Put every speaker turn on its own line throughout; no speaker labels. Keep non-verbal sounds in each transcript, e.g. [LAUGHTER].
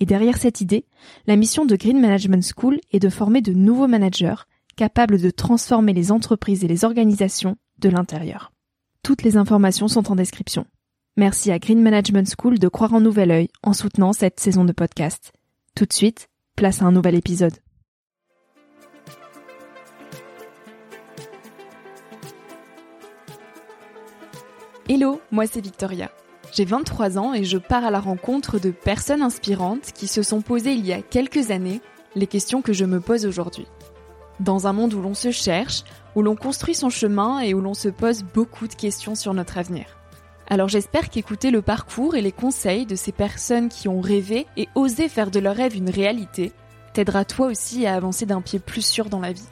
et derrière cette idée, la mission de Green Management School est de former de nouveaux managers capables de transformer les entreprises et les organisations de l'intérieur. Toutes les informations sont en description. Merci à Green Management School de croire en nouvel œil en soutenant cette saison de podcast. Tout de suite, place à un nouvel épisode. Hello, moi c'est Victoria. J'ai 23 ans et je pars à la rencontre de personnes inspirantes qui se sont posées il y a quelques années les questions que je me pose aujourd'hui. Dans un monde où l'on se cherche, où l'on construit son chemin et où l'on se pose beaucoup de questions sur notre avenir. Alors j'espère qu'écouter le parcours et les conseils de ces personnes qui ont rêvé et osé faire de leur rêve une réalité t'aidera toi aussi à avancer d'un pied plus sûr dans la vie.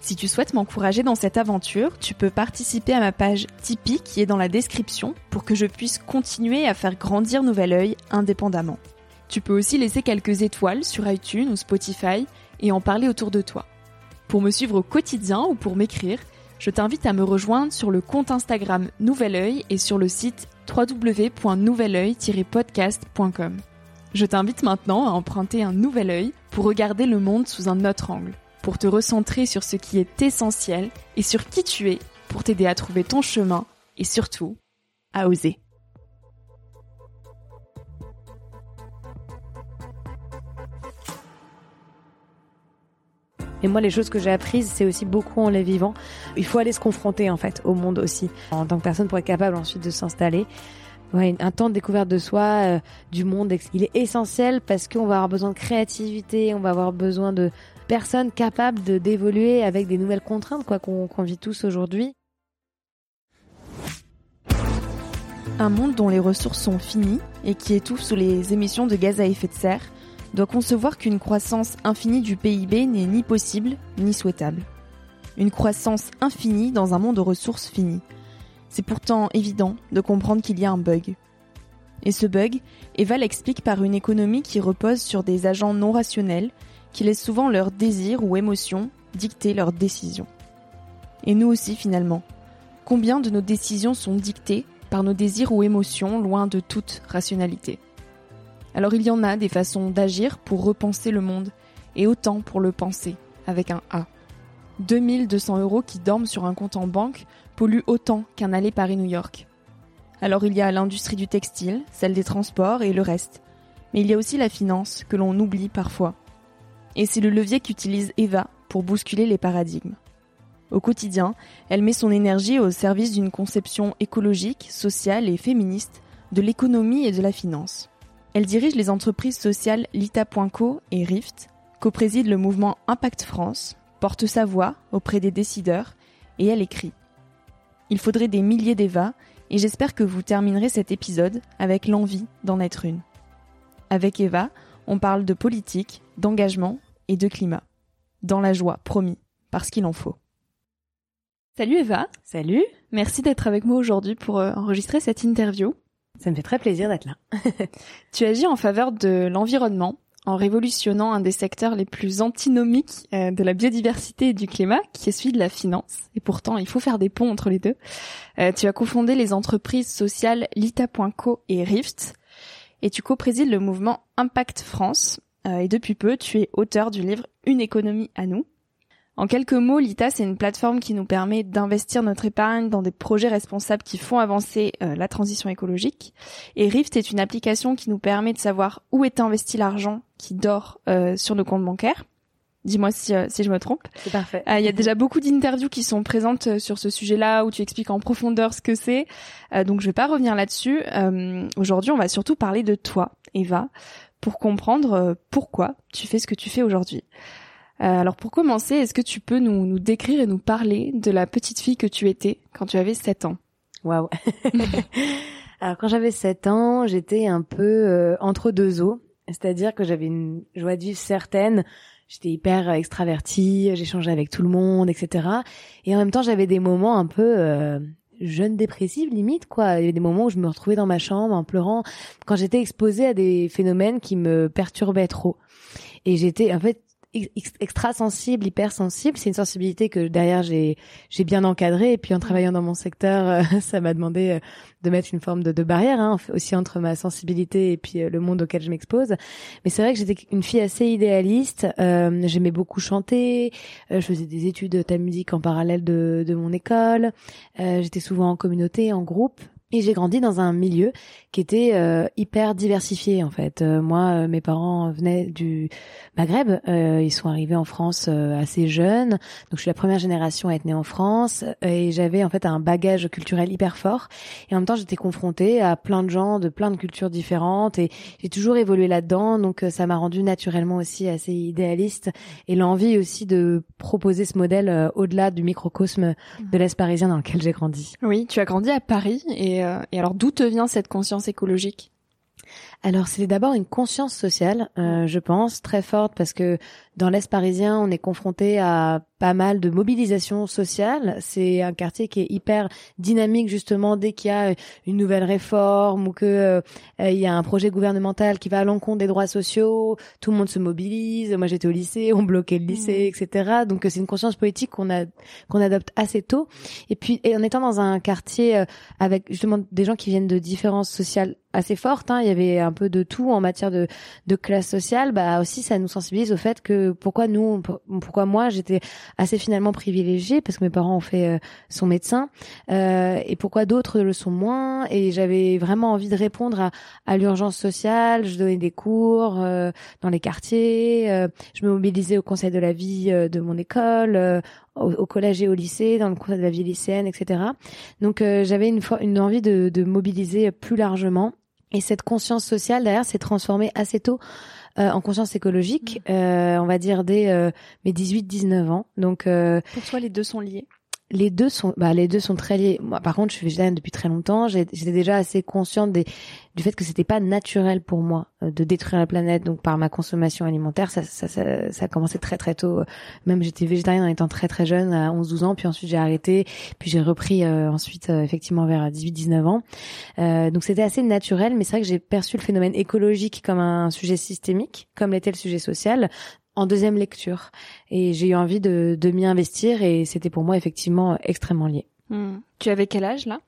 Si tu souhaites m'encourager dans cette aventure, tu peux participer à ma page Tipeee qui est dans la description pour que je puisse continuer à faire grandir Nouvel Oeil indépendamment. Tu peux aussi laisser quelques étoiles sur iTunes ou Spotify et en parler autour de toi. Pour me suivre au quotidien ou pour m'écrire, je t'invite à me rejoindre sur le compte Instagram Nouvel Oeil et sur le site www.nouveloeil-podcast.com. Je t'invite maintenant à emprunter un nouvel œil pour regarder le monde sous un autre angle pour te recentrer sur ce qui est essentiel et sur qui tu es pour t'aider à trouver ton chemin et surtout à oser.
Et moi, les choses que j'ai apprises, c'est aussi beaucoup en les vivant. Il faut aller se confronter, en fait, au monde aussi, en tant que personne pour être capable ensuite de s'installer. Un temps de découverte de soi, euh, du monde, il est essentiel parce qu'on va avoir besoin de créativité, on va avoir besoin de personne capable de d'évoluer avec des nouvelles contraintes quoi qu'on vit tous aujourd'hui.
Un monde dont les ressources sont finies et qui étouffe sous les émissions de gaz à effet de serre doit concevoir qu'une croissance infinie du PIB n'est ni possible ni souhaitable. Une croissance infinie dans un monde de ressources finies. C'est pourtant évident de comprendre qu'il y a un bug. Et ce bug, Eva l'explique par une économie qui repose sur des agents non rationnels qui laissent souvent leurs désirs ou émotions dicter leurs décisions. Et nous aussi finalement. Combien de nos décisions sont dictées par nos désirs ou émotions loin de toute rationalité? Alors il y en a des façons d'agir pour repenser le monde, et autant pour le penser, avec un A. 2200 euros qui dorment sur un compte en banque polluent autant qu'un aller Paris-New York. Alors il y a l'industrie du textile, celle des transports et le reste. Mais il y a aussi la finance que l'on oublie parfois et c'est le levier qu'utilise Eva pour bousculer les paradigmes. Au quotidien, elle met son énergie au service d'une conception écologique, sociale et féministe de l'économie et de la finance. Elle dirige les entreprises sociales Lita.co et Rift, co-préside le mouvement Impact France, porte sa voix auprès des décideurs et elle écrit. Il faudrait des milliers d'Eva et j'espère que vous terminerez cet épisode avec l'envie d'en être une. Avec Eva, on parle de politique, d'engagement et de climat. Dans la joie, promis, parce qu'il en faut. Salut Eva.
Salut.
Merci d'être avec moi aujourd'hui pour euh, enregistrer cette interview.
Ça me fait très plaisir d'être là. [LAUGHS] [LAUGHS]
tu agis en faveur de l'environnement en révolutionnant un des secteurs les plus antinomiques euh, de la biodiversité et du climat, qui est celui de la finance. Et pourtant, il faut faire des ponts entre les deux. Euh, tu as cofondé les entreprises sociales Lita.co et Rift, et tu co-présides le mouvement Impact France, euh, et depuis peu, tu es auteur du livre Une économie à nous. En quelques mots, l'ITA, c'est une plateforme qui nous permet d'investir notre épargne dans des projets responsables qui font avancer euh, la transition écologique. Et Rift est une application qui nous permet de savoir où est investi l'argent qui dort euh, sur nos comptes bancaires. Dis-moi si, si je me trompe.
C'est parfait.
Il y a déjà beaucoup d'interviews qui sont présentes sur ce sujet-là où tu expliques en profondeur ce que c'est. donc je vais pas revenir là-dessus. aujourd'hui, on va surtout parler de toi, Eva, pour comprendre pourquoi tu fais ce que tu fais aujourd'hui. alors pour commencer, est-ce que tu peux nous, nous décrire et nous parler de la petite fille que tu étais quand tu avais 7 ans?
Waouh [LAUGHS] Alors quand j'avais 7 ans, j'étais un peu euh, entre deux eaux, c'est-à-dire que j'avais une joie de vivre certaine. J'étais hyper extravertie, j'échangeais avec tout le monde, etc. Et en même temps, j'avais des moments un peu euh, jeune dépressive limite quoi. Il y avait des moments où je me retrouvais dans ma chambre en pleurant quand j'étais exposée à des phénomènes qui me perturbaient trop. Et j'étais en fait extra sensible, hyper sensible. C'est une sensibilité que derrière j'ai j'ai bien encadrée. Et puis en travaillant dans mon secteur, euh, [LAUGHS] ça m'a demandé euh, de mettre une forme de, barrière hein, aussi entre ma sensibilité et puis euh, le monde auquel je m'expose. Mais c'est vrai que j'étais une fille assez idéaliste. J'aimais beaucoup chanter. je faisais des études de musique en parallèle de, de mon école. j'étais souvent en communauté, en groupe. Et j'ai grandi dans un milieu qui était euh, hyper diversifié en fait. Euh, moi, euh, mes parents venaient du Maghreb, ils sont arrivés en France assez jeunes, donc je suis la première génération à être née en France. Et j'avais en fait un bagage culturel hyper fort. Et en même temps, j'étais confrontée à plein de gens de plein de cultures différentes. Et j'ai toujours évolué là-dedans, donc ça m'a rendu naturellement aussi assez idéaliste. Et l'envie aussi de proposer ce modèle au-delà du microcosme de l'Est parisien dans lequel j'ai grandi.
Oui, tu as grandi à Paris et euh, et, alors, d'où te vient cette conscience écologique?
Alors c'est d'abord une conscience sociale, euh, je pense, très forte parce que dans l'Est parisien, on est confronté à pas mal de mobilisation sociale. C'est un quartier qui est hyper dynamique justement dès qu'il y a une nouvelle réforme ou que euh, il y a un projet gouvernemental qui va à l'encontre des droits sociaux, tout le monde se mobilise. Moi j'étais au lycée, on bloquait le lycée, mmh. etc. Donc c'est une conscience politique qu'on a qu'on adopte assez tôt. Et puis et en étant dans un quartier euh, avec justement des gens qui viennent de différences sociales assez fortes, hein, il y avait un peu de tout en matière de, de classe sociale, bah aussi ça nous sensibilise au fait que pourquoi nous, pourquoi moi j'étais assez finalement privilégiée parce que mes parents ont fait euh, son médecin euh, et pourquoi d'autres le sont moins et j'avais vraiment envie de répondre à, à l'urgence sociale. Je donnais des cours euh, dans les quartiers, euh, je me mobilisais au conseil de la vie de mon école, au, collège et au lycée, dans le conseil de la vie lycéenne, etc. Donc j'avais une, une envie de, de mobiliser plus largement et cette conscience sociale, d'ailleurs, s'est transformée assez tôt euh, en conscience écologique, mmh. euh, on va dire dès euh, mes 18-19 ans. Donc,
pour toi, les deux sont liés?
Les deux sont bah les deux sont très liés. Moi par contre je suis végétarienne depuis très longtemps. J'étais déjà assez consciente des du fait que c'était pas naturel pour moi euh, de détruire la planète. Donc par ma consommation alimentaire ça ça ça, ça a commencé très très tôt. Même j'étais végétarienne en étant très très jeune à 11 12 ans. Puis ensuite j'ai arrêté. Puis j'ai repris euh, ensuite euh, effectivement vers 18 19 ans. Euh, donc c'était assez naturel. Mais c'est vrai que j'ai perçu le phénomène écologique comme un sujet systémique comme l'était le sujet social en deuxième lecture. Et j'ai eu envie de, de m'y investir et c'était pour moi effectivement extrêmement lié.
Hmm. Tu avais quel âge là?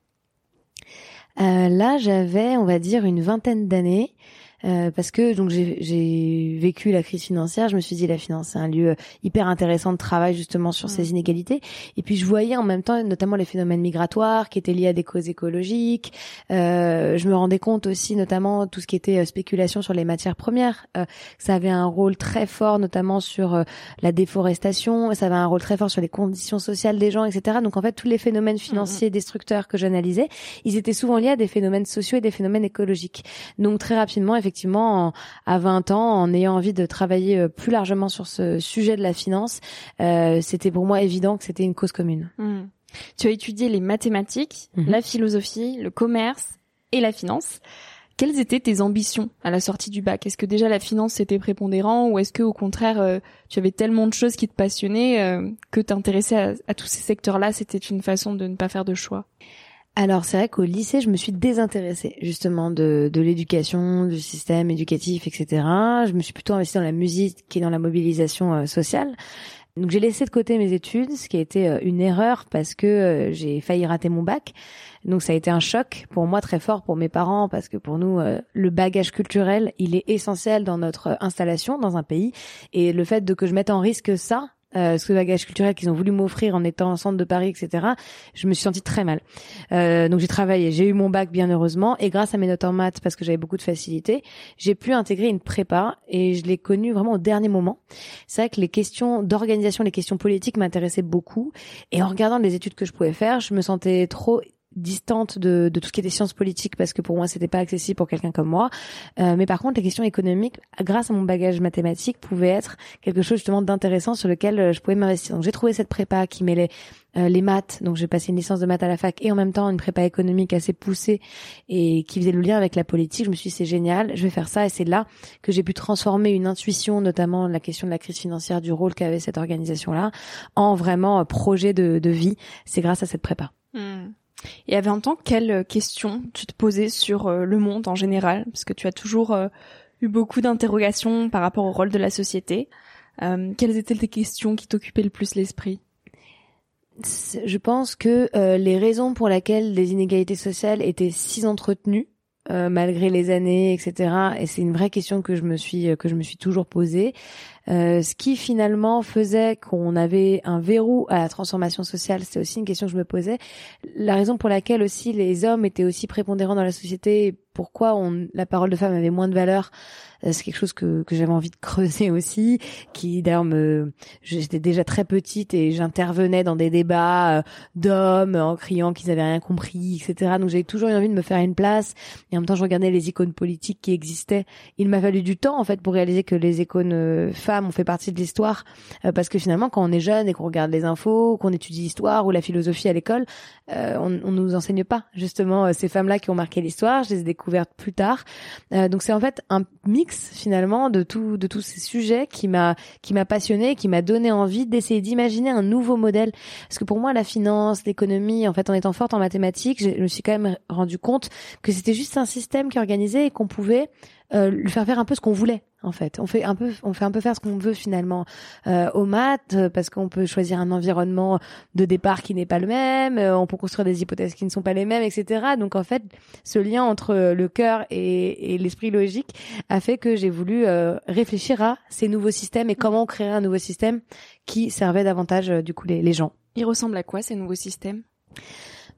Euh, Là, j'avais, on va dire, une vingtaine d'années. Euh, parce que donc j'ai vécu la crise financière, je me suis dit la finance c'est un lieu hyper intéressant de travail justement sur ces inégalités. Et puis je voyais en même temps notamment les phénomènes migratoires qui étaient liés à des causes écologiques. Euh, je me rendais compte aussi notamment tout ce qui était euh, spéculation sur les matières premières. Euh, ça avait un rôle très fort notamment sur euh, la déforestation. Ça avait un rôle très fort sur les conditions sociales des gens, etc. Donc en fait tous les phénomènes financiers destructeurs que j'analysais, ils étaient souvent liés à des phénomènes sociaux et des phénomènes écologiques. Donc très rapidement effectivement effectivement, à 20 ans, en ayant envie de travailler euh, plus largement sur ce sujet de la finance, euh, c'était pour moi évident que c'était une cause commune.
Hmm. Tu as étudié les mathématiques, mhm. la philosophie, le commerce et la finance. Quelles étaient tes ambitions à la sortie du bac? Est-ce que déjà la finance c'était prépondérant ou est-ce que au contraire euh, tu avais tellement de choses qui te passionnaient que t'intéressais à, à tous ces secteurs-là? C'était une façon de ne pas faire de choix?
Alors c'est vrai qu'au lycée, je me suis désintéressée justement de, de l'éducation, du système éducatif, etc. Je me suis plutôt investie dans la musique et dans la mobilisation euh, sociale. Donc j'ai laissé de côté mes études, ce qui a été euh, une erreur parce que euh, j'ai failli rater mon bac. Donc ça a été un choc pour moi très fort, pour mes parents, parce que pour nous, le bagage culturel, il est essentiel dans notre installation dans un pays. Et le fait de que je mette en risque ça, euh, ce bagage culturel qu'ils ont voulu m'offrir en étant en centre de Paris, etc. Je me suis sentie très mal. Euh, donc j'ai travaillé, j'ai eu mon bac bien heureusement, et grâce à mes notes en maths, parce que j'avais beaucoup de facilité, j'ai pu intégrer une prépa et je l'ai connue vraiment au dernier moment. C'est vrai que les questions d'organisation, les questions politiques m'intéressaient beaucoup, et en regardant les études que je pouvais faire, je me sentais trop distante de, de, tout ce qui était sciences politiques parce que pour moi c'était pas accessible pour quelqu'un comme moi. Euh, mais par contre les questions économiques grâce à mon bagage mathématique pouvaient être quelque chose justement d'intéressant sur lequel euh, je pouvais m'investir. Donc j'ai trouvé cette prépa qui mêlait euh, les maths. Donc j'ai passé une licence de maths à la fac et en même temps une prépa économique assez poussée et qui faisait le lien avec la politique. Je me suis dit c'est génial je vais faire ça. Et c'est là que j'ai pu transformer une intuition notamment la question de la crise financière du rôle qu'avait cette organisation là en vraiment projet de, de vie. C'est grâce à cette prépa.
Hmm. Et avait un temps, quelles questions tu te posais sur euh, le monde en général? Parce que tu as toujours euh, eu beaucoup d'interrogations par rapport au rôle de la société. Euh, quelles étaient tes questions qui t'occupaient le plus l'esprit?
Je pense que les raisons pour lesquelles les inégalités sociales étaient si entretenues, malgré les années, etc. Et c'est une vraie question que je me suis que je me suis toujours posée. Euh, ce qui finalement faisait qu'on avait un verrou à la transformation sociale, c'est aussi une question que je me posais. La raison pour laquelle aussi les hommes étaient aussi prépondérants dans la société, pourquoi on, la parole de femme avait moins de valeur, euh, c'est quelque chose que, que j'avais envie de creuser [LAUGHS] aussi, qui d'ailleurs me, j'étais déjà très petite et j'intervenais dans des débats euh, d'hommes en criant qu'ils avaient rien compris, etc. Donc j'avais toujours eu envie de me faire une place. Et en même temps, je regardais les icônes politiques qui existaient. Il m'a fallu du temps en fait pour réaliser que les icônes femmes on fait partie de l'histoire euh, parce que finalement quand on est jeune et qu'on regarde les infos, qu'on étudie l'histoire ou la philosophie à l'école, euh, on, on nous enseigne pas justement euh, ces femmes-là qui ont marqué l'histoire. Je les ai découvertes plus tard. donc c'est en fait un mix finalement de tout de tous ces sujets qui m'a qui m'a passionné, qui m'a donné envie d'essayer d'imaginer un nouveau modèle. Parce que pour moi la finance, l'économie, en fait en étant forte en mathématiques, je me suis quand même rendu compte que c'était juste un système qui organisait et qu'on pouvait euh, lui faire faire un peu ce qu'on voulait en fait. On fait un peu, on fait un peu faire ce qu'on veut finalement euh, aux maths euh, parce qu'on peut choisir un environnement de départ qui n'est pas le même, euh, on peut construire des hypothèses qui ne sont pas les mêmes, etc. Donc en fait, ce lien entre le cœur et, et l'esprit logique a fait que j'ai voulu réfléchir à ces nouveaux systèmes et comment créer un nouveau système qui servait davantage du coup les, les gens.
Il ressemble à quoi ces nouveaux systèmes?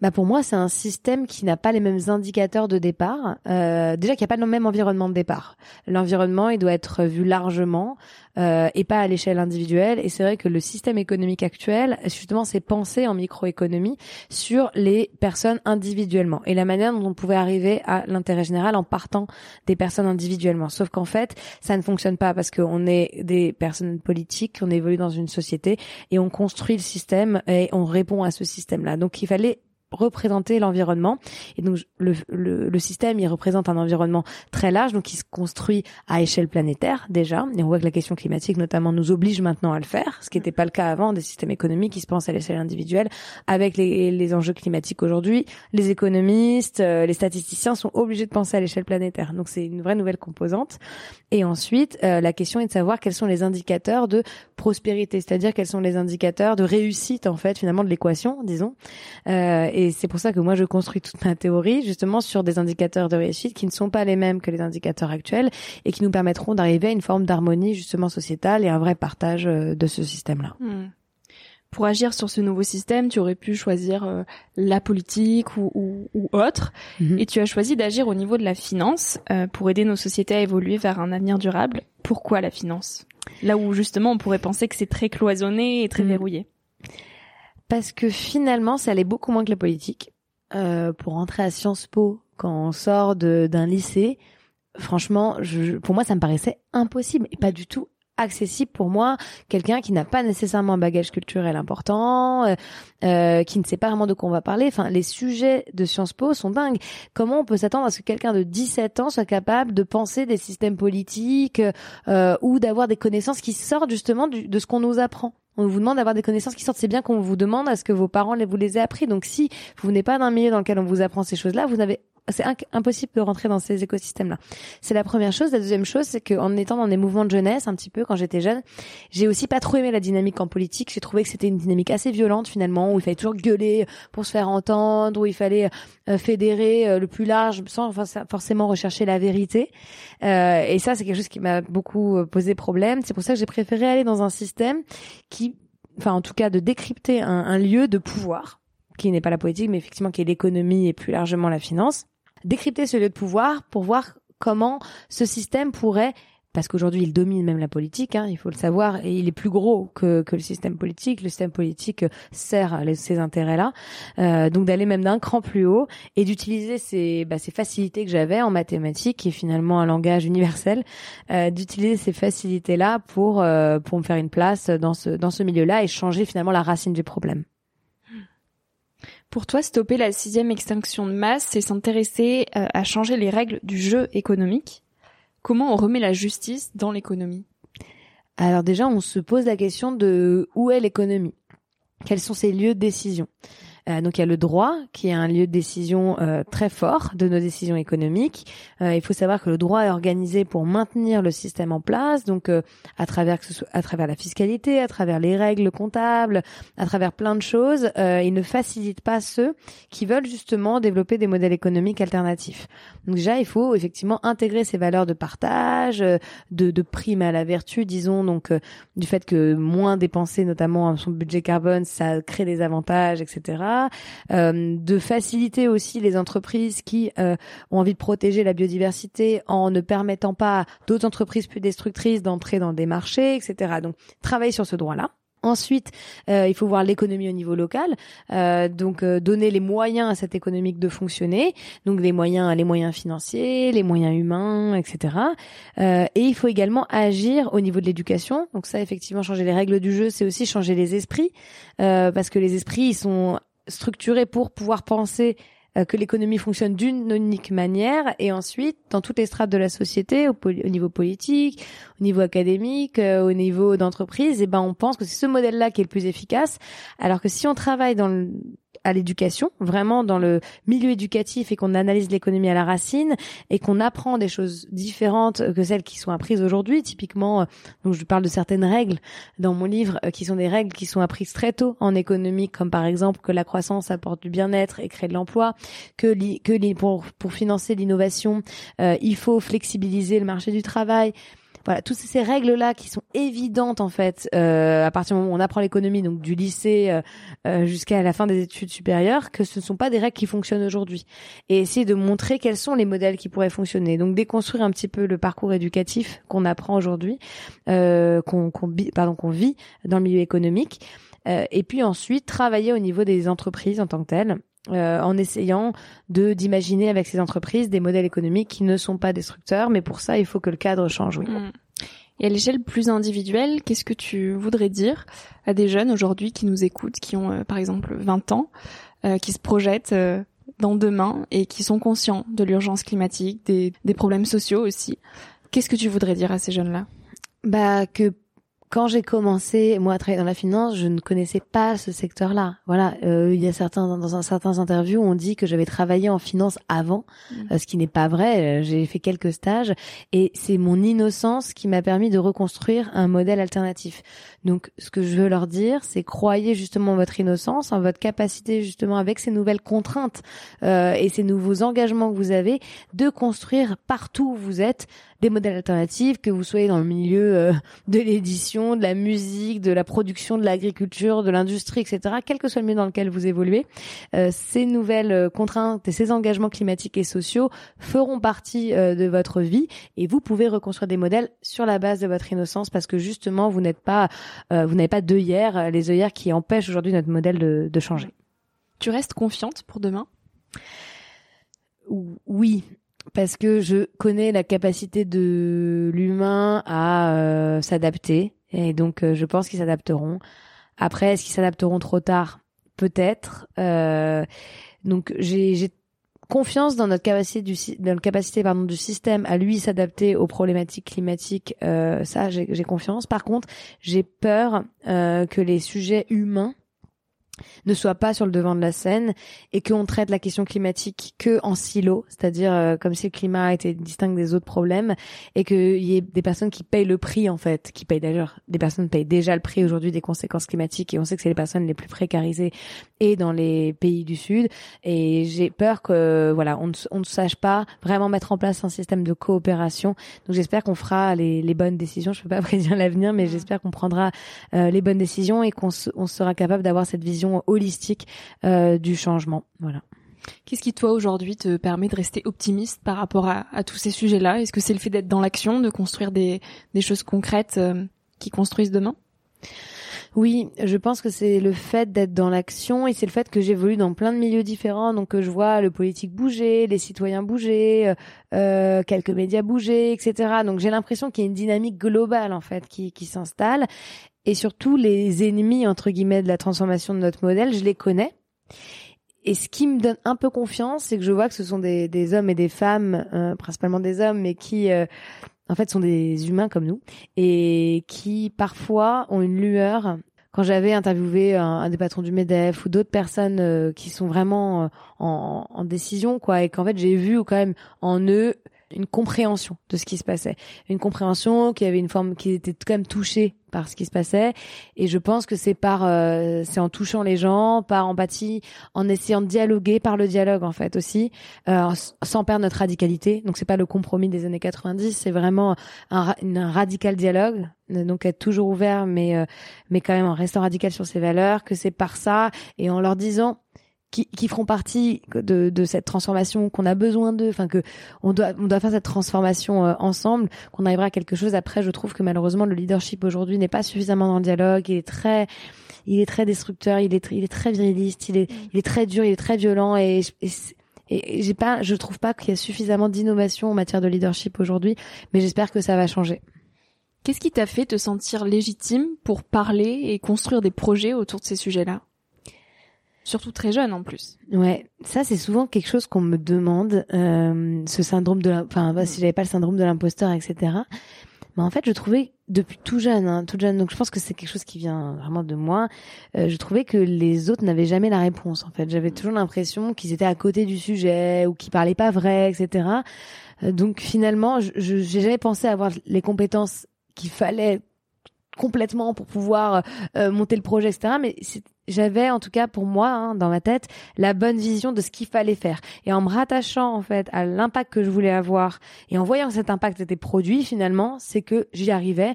Bah pour moi, c'est un système qui n'a pas les mêmes indicateurs de départ. Euh, déjà qu'il n'y a pas le même environnement de départ. L'environnement, il doit être vu largement euh, et pas à l'échelle individuelle. Et c'est vrai que le système économique actuel, justement, c'est pensé en microéconomie sur les personnes individuellement et la manière dont on pouvait arriver à l'intérêt général en partant des personnes individuellement. Sauf qu'en fait, ça ne fonctionne pas parce qu'on est des personnes politiques, on évolue dans une société et on construit le système et on répond à ce système-là. Donc il fallait représenter l'environnement. Et donc le, le, le, système, il représente un environnement très large, donc il se construit à échelle planétaire déjà. Et on voit que la question climatique notamment nous oblige maintenant à le faire, ce qui n'était pas le cas avant des systèmes économiques qui se pensent à l'échelle individuelle. Avec les, les enjeux climatiques aujourd'hui, les économistes, euh, les statisticiens sont obligés de penser à l'échelle planétaire. Donc c'est une vraie nouvelle composante. Et ensuite, euh, la question est de savoir quels sont les indicateurs de prospérité, c'est-à-dire quels sont les indicateurs de réussite en fait finalement de l'équation, disons. Euh, c'est pour ça que moi je construis toute ma théorie justement sur des indicateurs de réussite qui ne sont pas les mêmes que les indicateurs actuels et qui nous permettront d'arriver à une forme d'harmonie justement sociétale et un vrai partage euh, de ce système-là. Hmm.
Pour agir sur ce nouveau système, tu aurais pu choisir euh, la politique ou, ou, ou autre, mhm. et tu as choisi d'agir au niveau de la finance euh, pour aider nos sociétés à évoluer vers un avenir durable. Pourquoi la finance? Là où justement on pourrait penser que c'est très cloisonné et très mhm. verrouillé
parce que finalement, ça allait beaucoup moins que la politique. Euh, pour entrer à Sciences Po, quand on sort d'un lycée, franchement, je, pour moi, ça me paraissait impossible et pas du tout accessible pour moi. Quelqu'un qui n'a pas nécessairement un bagage culturel important euh, euh, qui ne sait pas vraiment de quoi on va parler. Enfin les sujets de Sciences Po sont dingues. Comment on peut s'attendre à ce que quelqu'un de 17 ans soit capable de penser des systèmes politiques euh, ou d'avoir des connaissances qui sortent justement de ce qu'on nous apprend? On vous demande d'avoir des connaissances qui sortent. C'est bien qu'on vous demande à ce que vos parents vous les aient appris. Donc si vous n'êtes pas d'un milieu dans lequel on vous apprend ces choses-là, vous n'avez c'est impossible de rentrer dans ces écosystèmes-là. C'est la première chose. La deuxième chose, c'est qu'en étant dans des mouvements de jeunesse, un petit peu quand j'étais jeune, j'ai aussi pas trop aimé la dynamique en politique. J'ai trouvé que c'était une dynamique assez violente finalement, où il fallait toujours gueuler pour se faire entendre, où il fallait euh, fédérer euh, le plus large sans forcément rechercher la vérité. Euh, et ça, c'est quelque chose qui m'a beaucoup posé problème. C'est pour ça que j'ai préféré aller dans un système qui enfin en tout cas de décrypter un, un lieu de pouvoir qui n'est pas la politique, mais effectivement qui est l'économie et plus largement la finance. Décrypter ce lieu de pouvoir pour voir comment ce système pourrait parce qu'aujourd'hui il domine même la politique, hein, il faut le savoir, et il est plus gros que, que le système politique. Le système politique sert les, ces intérêts-là, euh, donc d'aller même d'un cran plus haut et d'utiliser ces, bah, ces facilités que j'avais en mathématiques, qui est finalement un langage universel, euh, d'utiliser ces facilités-là pour euh, pour me faire une place dans ce dans ce milieu-là et changer finalement la racine du problème.
Pour toi, stopper la sixième extinction de masse, c'est s'intéresser euh, à changer les règles du jeu économique. Comment on remet la justice dans l'économie?
Alors déjà, on se pose la question de où est l'économie? Quels sont ses lieux de décision? Euh, donc il y a le droit qui est un lieu de décision euh, très fort de nos décisions économiques. Euh, il faut savoir que le droit est organisé pour maintenir le système en place, donc à travers à travers la fiscalité, à travers les règles comptables, à travers plein de choses, il ne facilite pas ceux qui veulent justement développer des modèles économiques alternatifs. Donc déjà il faut effectivement intégrer ces valeurs de partage, de, de prime à la vertu, disons donc du fait que moins dépenser notamment son budget carbone, ça crée des avantages, etc. Euh, de faciliter aussi les entreprises qui euh, ont envie de protéger la biodiversité en ne permettant pas d'autres entreprises plus destructrices d'entrer dans des marchés, etc. Donc, travailler sur ce droit-là. Ensuite, euh, il faut voir l'économie au niveau local, euh, donc euh, donner les moyens à cette économie de fonctionner, donc les moyens, les moyens financiers, les moyens humains, etc. et il faut également agir au niveau de l'éducation. Donc ça, effectivement, changer les règles du jeu, c'est aussi changer les esprits, parce que les esprits, ils sont structuré pour pouvoir penser euh, que l'économie fonctionne d'une unique manière et ensuite dans toutes les strates de la société au, niveau politique au niveau académique euh, au niveau d'entreprise et eh ben on pense que c'est ce modèle là qui est le plus efficace. Alors que si on travaille dans le, à l'éducation, vraiment dans le milieu éducatif et qu'on analyse l'économie à la racine et qu'on apprend des choses différentes que celles qui sont apprises aujourd'hui. Typiquement, euh, donc je parle de certaines règles dans mon livre euh, qui sont des règles qui sont apprises très tôt en économie, comme par exemple que la croissance apporte du bien-être et crée de l'emploi, que, pour financer l'innovation, euh, il faut flexibiliser le marché du travail voilà, toutes ces règles-là qui sont évidentes en fait euh, à partir du moment où on apprend l'économie, donc du lycée euh, euh, jusqu'à la fin des études supérieures, que ce ne sont pas des règles qui fonctionnent aujourd'hui. Et essayer de montrer quels sont les modèles qui pourraient fonctionner. Donc déconstruire un petit peu le parcours éducatif qu'on apprend aujourd'hui, euh, qu'on qu'on vit dans le milieu économique. et puis ensuite travailler au niveau des entreprises en tant que telles euh, en essayant de d'imaginer avec ces entreprises des modèles économiques qui ne sont pas destructeurs, mais pour ça, il faut que le cadre change. Oui. Mm.
Et à l'échelle plus individuelle, qu'est-ce que tu voudrais dire à des jeunes aujourd'hui qui nous écoutent, qui ont euh, par exemple 20 ans, euh, qui se projettent dans demain et qui sont conscients de l'urgence climatique, des, des problèmes sociaux aussi? Qu'est-ce que tu voudrais dire à ces jeunes-là?
Bah que quand j'ai commencé moi à travailler dans la finance, je ne connaissais pas ce secteur-là. Voilà, euh, il y a certains dans un certains interviews on dit que j'avais travaillé en finance avant, mmh. euh, ce qui n'est pas vrai. Euh, j'ai fait quelques stages et c'est mon innocence qui m'a permis de reconstruire un modèle alternatif. Donc, ce que je veux leur dire, c'est croyez justement en votre innocence, en votre capacité justement avec ces nouvelles contraintes euh, et ces nouveaux engagements que vous avez de construire partout où vous êtes des modèles alternatifs, que vous soyez dans le milieu euh, de l'édition, de la musique, de la production, de l'agriculture, de l'industrie, etc. Quel que soit le milieu dans lequel vous évoluez, euh, ces nouvelles euh, contraintes et ces engagements climatiques et sociaux feront partie de votre vie et vous pouvez reconstruire des modèles sur la base de votre innocence parce que justement vous n'êtes pas, vous n'avez pas d'œillères, les œillères qui empêchent aujourd'hui notre modèle de, de changer.
Tu restes confiante pour demain?
Oui, parce que je connais la capacité de l'humain à euh, s'adapter et donc euh, je pense qu'ils s'adapteront. Après, est-ce qu'ils s'adapteront trop tard? Peut-être. Euh, donc j'ai confiance dans notre capacité du dans notre capacité pardon du système à lui s'adapter aux problématiques climatiques. ça, j'ai confiance. Par contre, j'ai peur que les sujets humains ne soit pas sur le devant de la scène et qu'on traite la question climatique que en silo, c'est-à-dire euh, comme si le climat était distinct des autres problèmes et qu'il y ait des personnes qui payent le prix en fait, qui payent d'ailleurs, des personnes payent déjà le prix aujourd'hui des conséquences climatiques et on sait que c'est les personnes les plus précarisées et dans les pays du Sud et j'ai peur que voilà on ne, on ne sache pas vraiment mettre en place un système de coopération. Donc j'espère qu'on fera les, les, bonnes décisions. Je peux pas [LAUGHS] prédire l'avenir, mais j'espère qu'on prendra euh, les bonnes décisions et qu'on on sera capable d'avoir cette vision holistique euh, du changement. Voilà.
Qu'est-ce qui, toi, aujourd'hui, te permet de rester optimiste par rapport à, tous ces sujets-là? Est-ce que c'est le fait d'être dans l'action, de construire des, choses concrètes euh, qui construisent demain?
Oui, je pense que c'est le fait d'être dans l'action et c'est le fait que j'évolue dans plein de milieux différents, donc que je vois le politique bouger, les citoyens bouger, euh, quelques médias bouger, etc. Donc j'ai l'impression qu'il y a une dynamique globale en fait qui, qui s'installe et surtout les ennemis entre guillemets de la transformation de notre modèle, je les connais. Et ce qui me donne un peu confiance, c'est que je vois que ce sont des, hommes et des femmes, euh, principalement des hommes, mais qui euh, en fait sont des humains comme nous et qui parfois ont une lueur. Quand j'avais interviewé un, des patrons du Medef ou d'autres personnes euh, qui sont vraiment en, en, décision, quoi, et qu'en fait j'ai vu quand même en eux une compréhension de ce qui se passait, une compréhension qui avait une forme qui était quand même touchée par ce qui se passait. Et je pense que c'est par euh, c'est en touchant les gens par empathie en essayant de dialoguer par le dialogue en fait aussi euh, sans perdre notre radicalité. Donc c'est pas le compromis des années 90 c'est vraiment un, un, radical dialogue donc être toujours ouvert mais euh, mais quand même en restant radical sur ses valeurs que c'est par ça. Et en leur disant qui, qui feront partie de, de cette transformation qu'on a besoin d'eux, enfin que on doit on doit faire cette transformation euh, ensemble, qu'on arrivera à quelque chose. Après, je trouve que malheureusement le leadership aujourd'hui n'est pas suffisamment dans le dialogue, il est très il est très destructeur, il est il est très viriliste, il est il est très dur, il est très violent. Et, et, j'ai pas je trouve pas qu'il y a suffisamment d'innovation en matière de leadership aujourd'hui, mais j'espère que ça va changer.
Qu'est-ce qui t'a fait te sentir légitime pour parler et construire des projets autour de ces sujets-là? Surtout très jeune en plus.
Ouais, ça c'est souvent quelque chose qu'on me demande, euh, ce syndrome de, enfin bah, si j'avais pas le syndrome de l'imposteur, etc. Mais en fait, je trouvais depuis tout jeune, hein, tout jeune, donc je pense que c'est quelque chose qui vient vraiment de moi. Euh, je trouvais que les autres n'avaient jamais la réponse. En fait, j'avais toujours l'impression qu'ils étaient à côté du sujet ou qu'ils parlaient pas vrai, etc. Euh, donc finalement, je j'ai jamais pensé avoir les compétences qu'il fallait complètement pour pouvoir euh, monter le projet, etc. Mais j'avais en tout cas pour moi hein, dans ma tête la bonne vision de ce qu'il fallait faire. Et en me rattachant en fait à l'impact que je voulais avoir et en voyant que cet impact était produit finalement, c'est que j'y arrivais.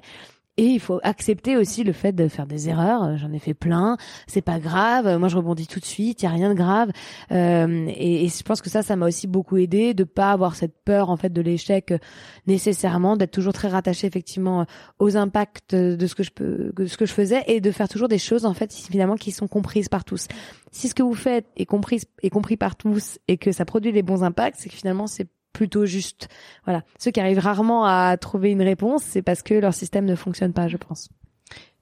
Et il faut accepter aussi le fait de faire des erreurs. J'en ai fait plein. C'est pas grave. Moi, je rebondis tout de suite. Il y a rien de grave. Euh, et, je pense que ça, ça m'a aussi beaucoup aidé de pas avoir cette peur en fait de l'échec nécessairement, d'être toujours très rattaché effectivement aux impacts de ce que je peux, de ce que je faisais, et de faire toujours des choses en fait finalement qui sont comprises par tous. Si ce que vous faites est compris est compris par tous et que ça produit les bons impacts, c'est que finalement c'est plutôt juste. Voilà. Ceux qui arrivent rarement à trouver une réponse, c'est parce que leur système ne fonctionne pas, je pense.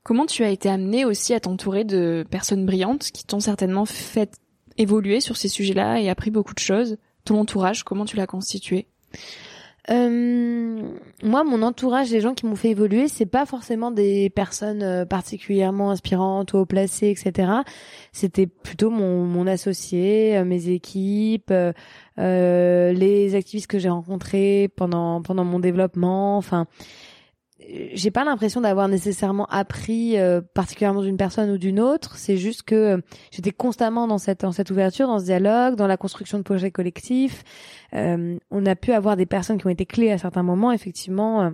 Comment tu as été amené aussi à t'entourer de personnes brillantes qui t'ont certainement fait évoluer sur ces sujets-là et appris beaucoup de choses? Ton entourage, comment tu l'as constitué?
Euh, moi, mon entourage, les gens qui m'ont fait évoluer, c'est pas forcément des personnes euh, particulièrement inspirantes ou haut placées, etc. C'était plutôt mon, mon associé, euh, mes équipes, euh, les activistes que j'ai rencontrés pendant pendant mon développement. Enfin, j'ai pas l'impression d'avoir nécessairement appris euh, particulièrement d'une personne ou d'une autre. C'est juste que euh, j'étais constamment dans cette dans cette ouverture, dans ce dialogue, dans la construction de projets collectifs. Euh, on a pu avoir des personnes qui ont été clés à certains moments, effectivement.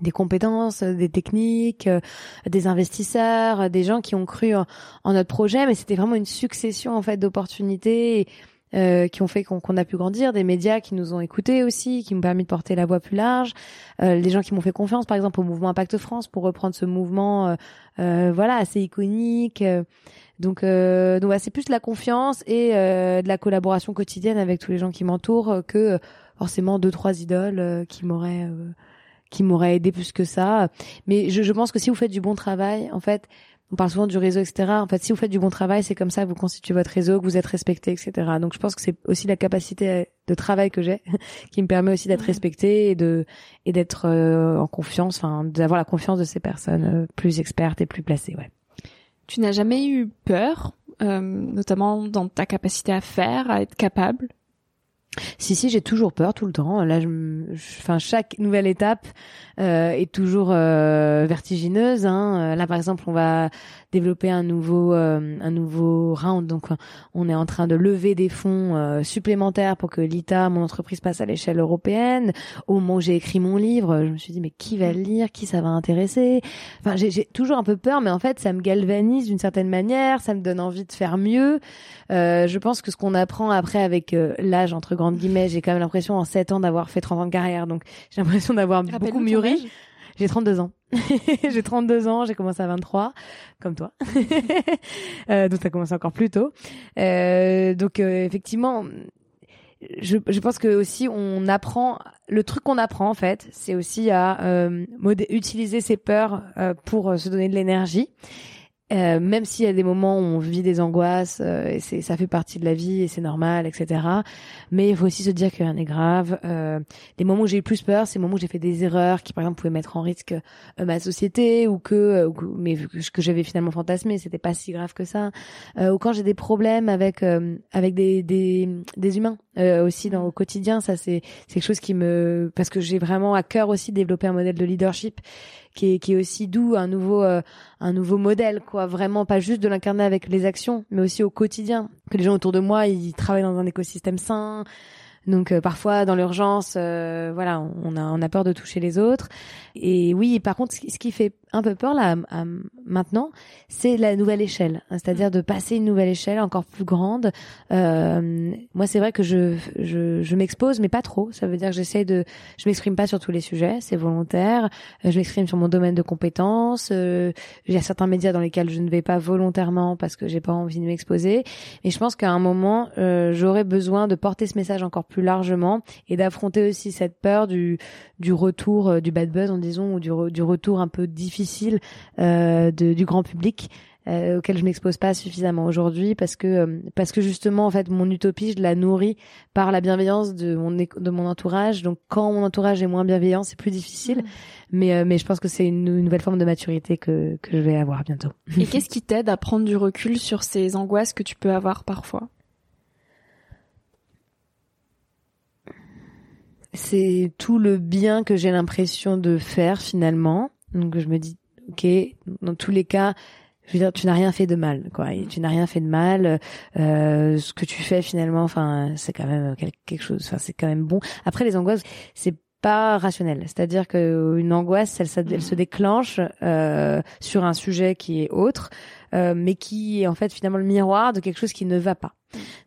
des compétences, des techniques, des investisseurs, des gens qui ont cru en, en notre projet, mais c'était vraiment une succession en fait d'opportunités euh, qui ont fait qu'on a pu grandir, des médias qui nous ont écoutés aussi, qui m'ont permis de porter la voix plus large, euh, les gens qui m'ont fait confiance, par exemple au mouvement Impact France pour reprendre ce mouvement, euh, euh voilà, assez iconique. Donc, euh, donc c'est plus de la confiance et de la collaboration quotidienne avec tous les gens qui m'entourent que forcément deux trois idoles qui m'auraient qui m'auraient aidé plus que ça. Mais je, je pense que si vous faites du bon travail, en fait, on parle souvent du réseau, etc. En fait, si vous faites du bon travail, c'est comme ça que vous constituez votre réseau, que vous êtes respecté, etc. Donc, je pense que c'est aussi la capacité de travail que j'ai [LAUGHS] qui me permet aussi d'être respecté et de et d'être euh, en confiance, enfin, d'avoir la confiance de ces personnes euh, plus expertes et plus placées. Ouais.
Tu n'as jamais eu peur notamment dans ta capacité à faire, à être capable?
Si si, j'ai toujours peur tout le temps. Là, je, enfin chaque nouvelle étape euh, est toujours euh, vertigineuse. Hein. Là, par exemple, on va développer un nouveau euh, un nouveau round. Donc, on est en train de lever des fonds euh, supplémentaires pour que l'ITA, mon entreprise, passe à l'échelle européenne. Au moment où j'ai écrit mon livre, je me suis dit mais qui va le lire, qui ça va intéresser? Enfin, j'ai toujours un peu peur, mais en fait, ça me galvanise d'une certaine manière. Ça me donne envie de faire mieux. Euh, je pense que ce qu'on apprend après avec l'âge entre grandes guillemets, j'ai quand même l'impression en 7 ans d'avoir fait 30 ans de carrière, donc j'ai l'impression d'avoir beaucoup mûri. J'ai 32 ans. [LAUGHS] j'ai 32 ans, j'ai commencé à 23, comme toi. [LAUGHS] euh, donc ça commencé encore plus tôt. Euh, donc euh, effectivement, je, je, pense que aussi on apprend le truc qu'on apprend en fait, c'est aussi à euh, utiliser ses peurs euh, pour se donner de l'énergie euh, même s'il y a des moments où on vit des angoisses, euh, et c'est ça fait partie de la vie et c'est normal, etc. Mais il faut aussi se dire que rien n'est grave. Euh, les moments où j'ai eu plus peur, c'est les moments où j'ai fait des erreurs qui, par exemple, pouvaient mettre en risque euh, ma société ou que, ou que mais que j'avais finalement fantasmé, c'était pas si grave que ça. ou quand j'ai des problèmes avec avec des des, des humains aussi dans au quotidien, ça c'est c'est quelque chose qui me parce que j'ai vraiment à cœur aussi de développer un modèle de leadership qui est, qui est aussi doux, un nouveau, euh, un nouveau modèle, quoi. Vraiment pas juste de l'incarner avec les actions, mais aussi au quotidien. Que les gens autour de moi, ils travaillent dans un écosystème sain, donc euh, parfois dans l'urgence, euh, voilà, on a on a peur de toucher les autres. Et oui, par contre, ce qui fait un peu peur là maintenant, c'est la nouvelle échelle, hein, c'est-à-dire de passer une nouvelle échelle encore plus grande. Euh, moi, c'est vrai que je je, je m'expose, mais pas trop. Ça veut dire que j'essaie de, je m'exprime pas sur tous les sujets, c'est volontaire. Je m'exprime sur mon domaine de compétences. il y a certains médias dans lesquels je ne vais pas volontairement parce que j'ai pas envie de m'exposer. Et je pense qu'à un moment, j'aurais besoin de porter ce message encore plus largement et d'affronter aussi cette peur du du retour euh, du bad buzz, en disant, ou du, du retour un peu difficile euh, de, du grand public. Euh, auquel je m'expose pas suffisamment aujourd'hui parce que euh, parce que justement en fait mon utopie je la nourris par la bienveillance de mon de mon entourage donc quand mon entourage est moins bienveillant c'est plus difficile mmh. mais mais je pense que c'est une, une, nouvelle forme de maturité que que je vais avoir bientôt
et qu'est-ce qui t'aide à prendre du recul sur ces angoisses que tu peux avoir parfois?
C'est tout le bien que j'ai l'impression de faire finalement. Donc je me dis, ok, dans tous les cas, je veux dire, tu n'as rien fait de mal, quoi. tu n'as rien fait de mal. Euh, ce que tu fais finalement, enfin, c'est quand même quelque chose. Enfin, c'est quand même bon. Après, les angoisses, c'est pas rationnel. C'est-à-dire que une angoisse, elle, elle se déclenche euh, sur un sujet qui est autre, euh, mais qui est en fait finalement le miroir de quelque chose qui ne va pas.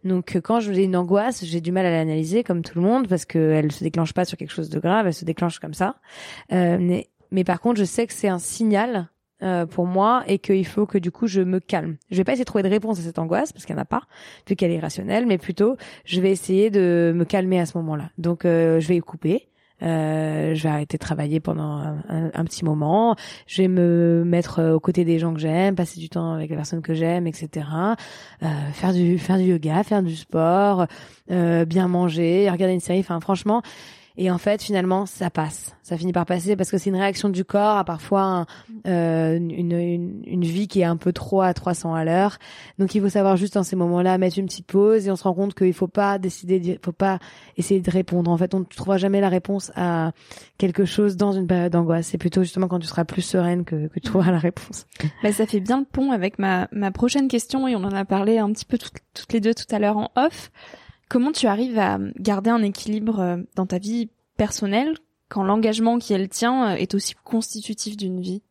Donc quand j'ai une angoisse, j'ai du mal à l'analyser comme tout le monde parce qu'elle se déclenche pas sur quelque chose de grave, elle se déclenche comme ça. Euh, mais, mais par contre, je sais que c'est un signal euh, pour moi et qu'il faut que du coup je me calme. Je vais pas essayer de trouver de réponse à cette angoisse parce qu'il n'y en a pas, vu qu'elle est irrationnelle, mais plutôt je vais essayer de me calmer à ce moment-là. Donc euh, je vais couper, euh, je vais arrêter de travailler pendant un, petit moment. Je vais me mettre aux côtés des gens que j'aime, passer du temps avec les personnes que j'aime, etc. Euh, faire du faire du yoga, faire du sport, euh, bien manger, regarder une série. Enfin, franchement, et en fait, finalement, ça passe. Ça finit par passer parce que c'est une réaction du corps à parfois euh, une, une, une, vie qui est un peu trop à 300 à l'heure. Donc, il faut savoir juste dans ces moments-là mettre une petite pause et on se rend compte qu'il faut pas décider, faut pas essayer de répondre. En fait, on ne trouvera jamais la réponse à quelque chose dans une période d'angoisse. C'est plutôt justement quand tu seras plus sereine que, que tu trouveras la réponse.
Bah, ça fait bien le pont avec ma, ma prochaine question et on en a parlé un petit peu toutes, toutes les deux tout à l'heure en off. Comment tu arrives à garder un équilibre euh, dans ta vie personnelle quand l'engagement qui est le tien euh, est aussi constitutif d'une vie?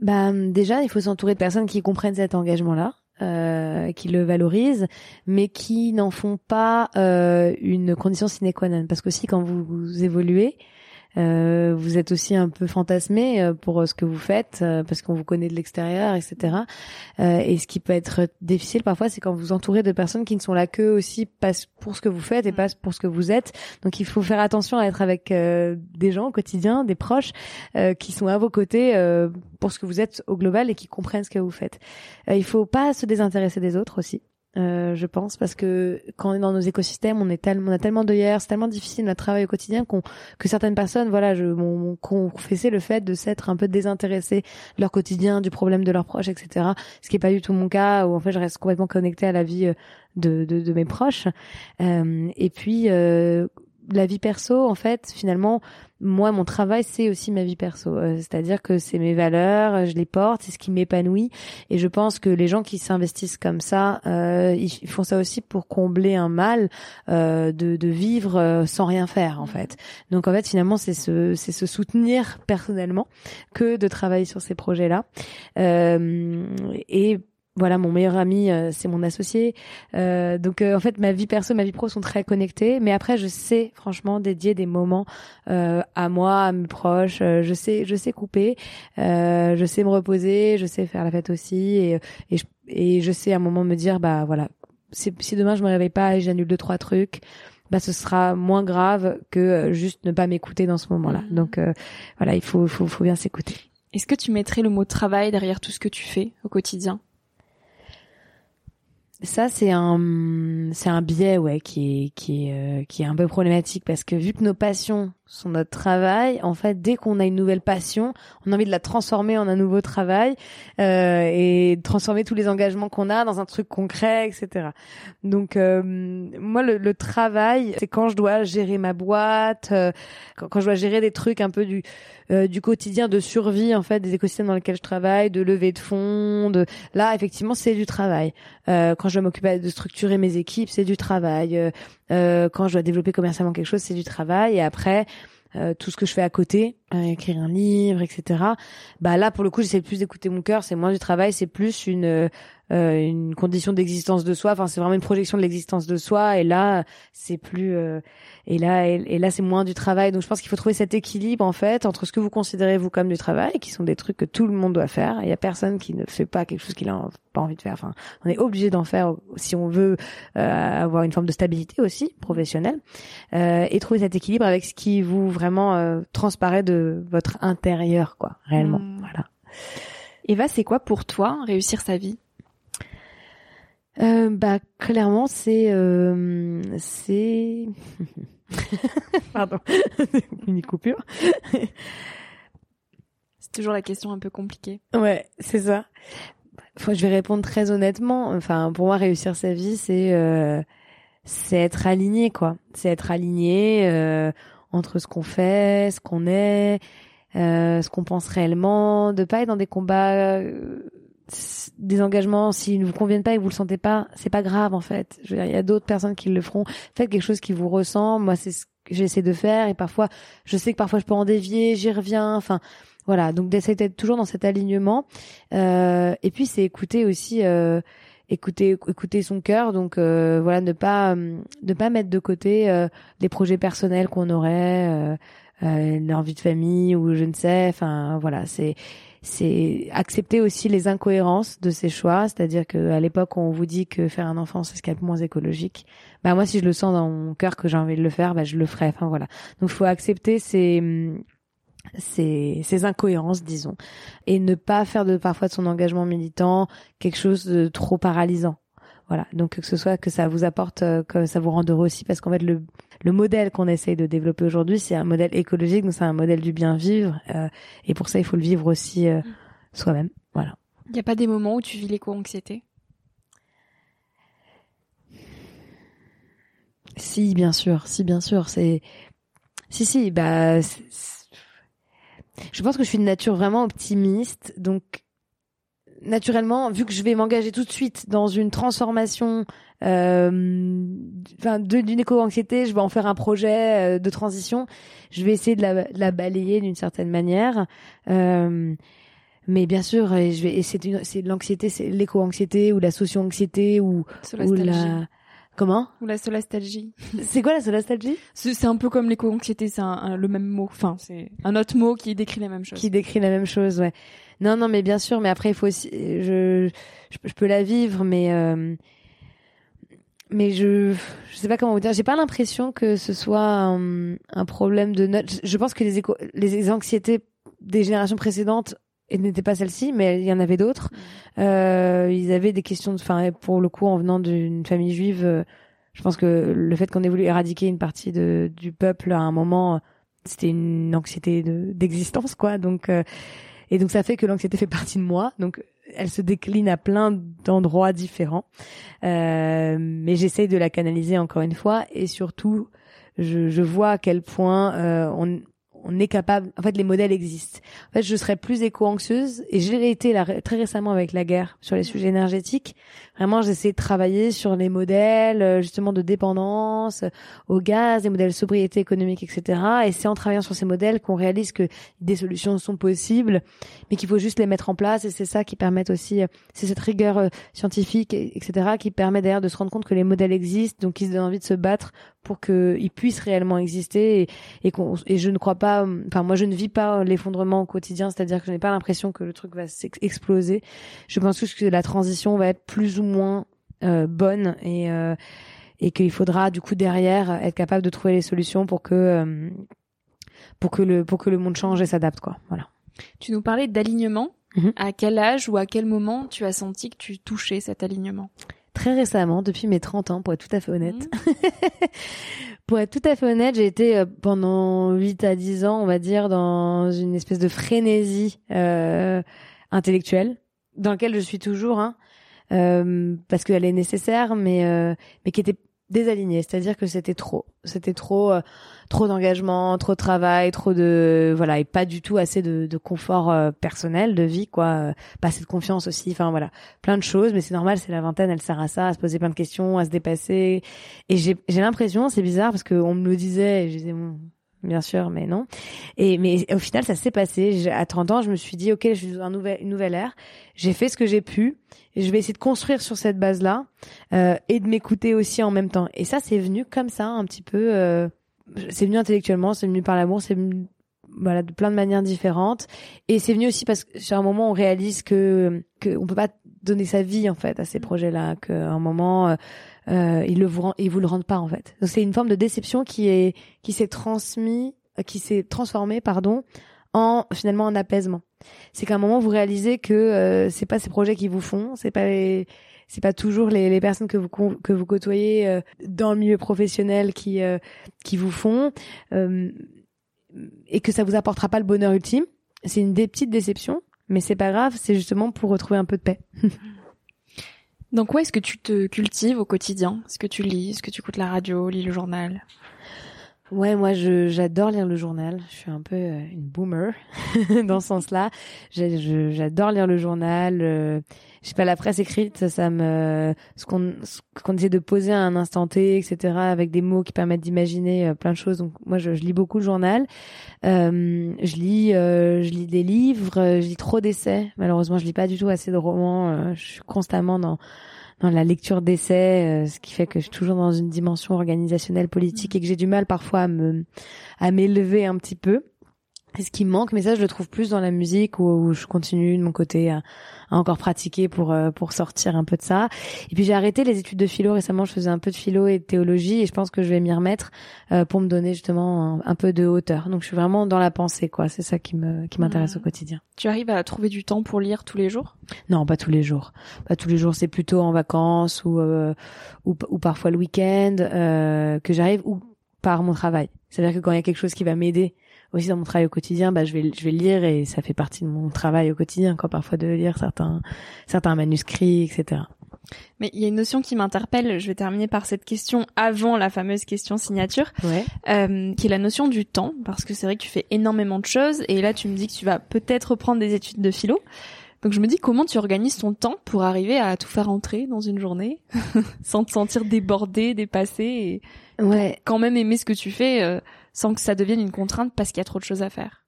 Bah déjà, il faut s'entourer de personnes qui comprennent cet engagement-là. Euh, qui le valorisent, mais qui n'en font pas euh, une condition sine qua non. Parce qu'aussi, quand vous, vous évoluez, euh, vous êtes aussi un peu fantasmé euh, pour euh, ce que vous faites parce qu'on vous connaît de l'extérieur, etc. et ce qui peut être difficile parfois, c'est quand vous entourez de personnes qui ne sont là que aussi pas pour ce que vous faites et pas pour ce que vous êtes. Donc il faut faire attention à être avec des gens au quotidien, des proches qui sont à vos côtés pour ce que vous êtes au global et qui comprennent ce que vous faites. il faut pas se désintéresser des autres aussi. Euh, je pense, parce que quand on est dans nos écosystèmes, on est tellement, on a tellement d'œillères, c'est tellement difficile notre travail au quotidien qu'on, que certaines personnes, voilà, je, m'ont confessé le fait de s'être un peu désintéressés de leur quotidien, du problème de leurs proches, etc. Ce qui est pas du tout mon cas, où en fait je reste complètement connectée à la vie euh, de, de, de mes proches. Euh, et puis euh, la vie perso, en fait, finalement, moi, mon travail, c'est aussi ma vie perso. Euh, c'est-à-dire que c'est mes valeurs, je les porte, c'est ce qui m'épanouit. Et je pense que les gens qui s'investissent comme ça, euh, ils font ça aussi pour combler un mal euh, de, de, vivre sans rien faire, en fait. Donc, en fait, finalement, c'est se, c'est se soutenir personnellement que de travailler sur ces projets-là. et voilà, mon meilleur ami, euh, c'est mon associé. Euh, donc euh, en fait, ma vie perso, ma vie pro sont très connectées. Mais après, je sais franchement dédier des moments à moi, à mes proches. je sais, je sais couper. je sais me reposer. Je sais faire la fête aussi. Et, et, je, et je sais à un moment me dire, bah voilà, si, si demain je me réveille pas et j'annule deux trois trucs, bah ce sera moins grave que juste ne pas m'écouter dans ce moment-là. Mmh. Donc voilà, il faut, faut, faut bien s'écouter.
Est-ce que tu mettrais le mot travail derrière tout ce que tu fais au quotidien?
Ça c'est un c'est un biais ouais qui est qui est euh, qui est un peu problématique parce que vu que nos passions sont notre travail, en fait dès qu'on a une nouvelle passion, on a envie de la transformer en un nouveau travail euh, et transformer tous les engagements qu'on a dans un truc concret, etc. Donc euh, moi le, le travail c'est quand je dois gérer ma boîte, euh, quand, quand, je dois gérer des trucs un peu du euh, du quotidien de survie en fait des écosystèmes dans lesquels je travaille, de levée de fonds, de là effectivement c'est du travail. Euh, quand je dois m'occuper de structurer mes équipes, c'est du travail. Euh, quand je dois développer commercialement quelque chose, c'est du travail. Et après tout ce que je fais à côté, écrire un livre, etc. Bah là pour le coup j'essaie plus d'écouter mon cœur, c'est moins du travail, c'est plus une euh, une condition d'existence de soi. Enfin, c'est vraiment une projection de l'existence de soi. Et là, c'est plus euh, et là et, là c'est moins du travail. Donc, je pense qu'il faut trouver cet équilibre en fait entre ce que vous considérez vous comme du travail, qui sont des trucs que tout le monde doit faire. Il y a personne qui ne fait pas quelque chose qu'il a pas envie de faire. Enfin, on est obligé d'en faire si on veut euh, avoir une forme de stabilité aussi professionnelle et trouver cet équilibre avec ce qui vous vraiment transparaît de votre intérieur, quoi, réellement. Mmh. Voilà.
Eva, c'est quoi pour toi réussir sa vie?
Euh, bah clairement c'est euh, c'est [LAUGHS] pardon. [LAUGHS] Une coupure.
C'est toujours la question un peu compliquée.
Ouais c'est ça. Enfin, je vais répondre très honnêtement. Enfin pour moi réussir sa vie c'est euh, c'est être aligné quoi. C'est être aligné entre ce qu'on fait ce qu'on est euh, ce qu'on pense réellement de pas être dans des combats des engagements s'ils ne vous conviennent pas et que vous le sentez pas, c'est pas grave en fait. Je il y a d'autres personnes qui le feront. Faites quelque chose qui vous ressemble. Moi, c'est ce que j'essaie de faire et parfois, je sais que parfois je peux en dévier, j'y reviens. Enfin, voilà. Donc d'essayer d'être toujours dans cet alignement. Euh, et puis c'est écouter aussi. Euh, écouter écouter son cœur donc euh, voilà ne pas euh, ne pas mettre de côté euh, les projets personnels qu'on aurait euh, euh, l'envie de famille ou je ne sais enfin voilà c'est c'est accepter aussi les incohérences de ces choix, c'est-à-dire que à l'époque on vous dit que faire un enfant c'est ce qu'il y a de moins écologique, bah moi si je le sens dans mon cœur que j'ai envie de le faire, bah je le ferai. Enfin voilà. Donc faut accepter ces ces, ces incohérences, disons, et ne pas faire de parfois de son engagement militant quelque chose de trop paralysant. Voilà. Donc que ce soit que ça vous apporte, euh, que ça vous rende heureux aussi, parce qu'en fait le le modèle qu'on essaye de développer aujourd'hui, c'est un modèle écologique, donc c'est un modèle du bien vivre, euh, et pour ça il faut le vivre aussi euh, soi-même. Voilà.
Il n'y a pas des moments où tu vis l'éco-anxiété?
Si, bien sûr, si, bien sûr, c'est si, si, bah, je pense que je suis de nature vraiment optimiste, donc naturellement, vu que je vais m'engager tout de suite dans une transformation, euh, enfin, d'une éco-anxiété, je vais en faire un projet euh, de transition. Je vais essayer de la, de la balayer d'une certaine manière. Euh, mais bien sûr, et je vais, et c'est c'est l'anxiété, c'est l'éco-anxiété ou la socio-anxiété ou, ou la, Comment?
Ou la solastalgie.
c'est quoi la solastalgie?
C'est un peu comme l'éco-anxiété, c'est un, le même mot. Enfin, c'est un autre mot qui décrit la même chose.
Qui décrit la même chose, ouais. Non, non, mais bien sûr, mais après il faut aussi, je, je, peux la vivre, mais euh, mais je, je sais pas comment vous dire. J'ai pas l'impression que ce soit un, un problème de note. Je pense que les éco, les anxiétés des générations précédentes n'était pas celle-ci, mais il y en avait d'autres. Euh, ils avaient des questions, enfin pour le coup en venant d'une famille juive, euh, je pense que le fait qu'on ait voulu éradiquer une partie de, du peuple à un moment, c'était une anxiété d'existence quoi. Donc euh, et donc ça fait que l'anxiété fait partie de moi. Donc elle se décline à plein d'endroits différents, euh, mais j'essaye de la canaliser encore une fois et surtout je, je vois à quel point euh, on, on est capable. En fait, les modèles existent. En fait, je serais plus éco-anxieuse et j'ai été là, très récemment avec la guerre sur les sujets énergétiques. Vraiment, j'essaie de travailler sur les modèles euh, justement de dépendance au gaz, des modèles de sobriété économique, etc. Et c'est en travaillant sur ces modèles qu'on réalise que des solutions sont possibles, mais qu'il faut juste les mettre en place. Et c'est ça qui permet aussi, euh, c'est cette rigueur euh, scientifique, etc., qui permet d'ailleurs de se rendre compte que les modèles existent, donc ils se donnent envie de se battre pour qu'ils puissent réellement exister et, et, et je ne crois pas enfin moi je ne vis pas l'effondrement au quotidien c'est-à-dire que je n'ai pas l'impression que le truc va exploser je pense juste que la transition va être plus ou moins euh, bonne et euh, et qu'il faudra du coup derrière être capable de trouver les solutions pour que euh, pour que le pour que le monde change et s'adapte quoi voilà
tu nous parlais d'alignement mm-hmm. à quel âge ou à quel moment tu as senti que tu touchais cet alignement?
Très récemment, depuis mes 30 ans, pour être tout à fait honnête. Mhm. [LAUGHS] pour être tout à fait honnête, j'ai été euh, pendant 8 à 10 ans, on va dire, dans une espèce de frénésie euh, intellectuelle, dans laquelle je suis toujours, hein, parce qu'elle est nécessaire, mais, euh, mais qui était désaligné, c'est-à-dire que c'était trop, c'était trop, euh, trop d'engagement, trop de travail, trop de, voilà, et pas du tout assez de, de confort euh, personnel, de vie, quoi, euh, pas assez de confiance aussi, enfin voilà, plein de choses, mais c'est normal, c'est la vingtaine, elle sert à ça, à se poser plein de questions, à se dépasser, et j'ai, j'ai l'impression, c'est bizarre parce que on me le disait, et je disais bon, bien sûr, mais non. Et mais au final, ça s'est passé. À 30 ans, je me suis dit, ok, je suis dans un une nouvelle ère. J'ai fait ce que j'ai pu, je vais essayer de construire sur cette base-là euh, et de m'écouter aussi en même temps. Et ça, c'est venu comme ça, un petit peu. Euh, c'est venu intellectuellement, c'est venu par l'amour, c'est venu voilà de plein de manières différentes. Et c'est venu aussi parce que sur un moment, on réalise que que on peut pas donner sa vie en fait à ces projets-là, qu'à un moment euh, euh, ils le vous ils vous le rendent pas en fait. Donc c'est une forme de déception qui est qui s'est transmis, euh, qui s'est transformée pardon en finalement en apaisement. C'est qu'à un moment vous réalisez que euh, c'est pas ces projets qui vous font, c'est pas les c'est pas toujours les, les personnes que vous que vous côtoyez euh, dans le milieu professionnel qui qui vous font et que ça vous apportera pas le bonheur ultime. C'est une des petites déceptions, mais c'est pas grave, c'est justement pour retrouver un peu de paix. [LAUGHS]
Donc ouais, est-ce que tu te cultives au quotidien? Est-ce que tu lis? Est-ce que tu écoutes la radio, lis le journal?
Ouais, moi j'adore lire le journal. Je suis un peu euh, une boomer [LAUGHS] dans ce sens-là. J'adore lire le journal. Euh, je sais pas la presse écrite, ça me ce qu'on ce qu'on essaie de poser à un instant T, etc. Avec des mots qui permettent d'imaginer euh, plein de choses. Donc moi je, je lis beaucoup le journal. Euh, je lis je lis des livres. Je lis trop d'essais. Malheureusement, je lis pas du tout assez de romans. je suis constamment dans dans la lecture d'essais, euh, ce qui fait que je suis toujours dans une dimension organisationnelle politique et que j'ai du mal parfois à me à m'élever un petit peu. C'est ce qui manque, mais ça je le trouve plus dans la musique où, je continue de mon côté à, encore pratiquer pour euh, pour sortir un peu de ça. Et puis j'ai arrêté les études de philo récemment, je faisais un peu de philo et de théologie et je pense que je vais m'y remettre euh, pour me donner justement un, peu de hauteur. Donc je suis vraiment dans la pensée quoi, c'est ça qui me qui m'intéresse au mmh. quotidien.
Tu arrives à trouver du temps pour lire tous les jours?
Non, pas tous les jours. Pas tous les jours, c'est plutôt en vacances ou euh, ou, ou, parfois le week-end que j'arrive ou par mon travail. C'est-à-dire que quand il y a quelque chose qui va m'aider aussi dans mon travail au quotidien, bah, je vais, je vais lire et ça fait partie de mon travail au quotidien, quoi, parfois de lire certains, certains manuscrits, etc.
Mais il y a une notion qui m'interpelle. Je vais terminer par cette question avant la fameuse question signature,
ouais.
euh, qui est la notion du temps, parce que c'est vrai que tu fais énormément de choses et là tu me dis que tu vas peut-être reprendre des études de philo. Donc je me dis comment tu organises ton temps pour arriver à tout faire entrer dans une journée [LAUGHS] sans te sentir débordé, dépassé et
ouais.
quand même aimer ce que tu fais. Euh, sans que ça devienne une contrainte parce qu'il y a trop de choses à faire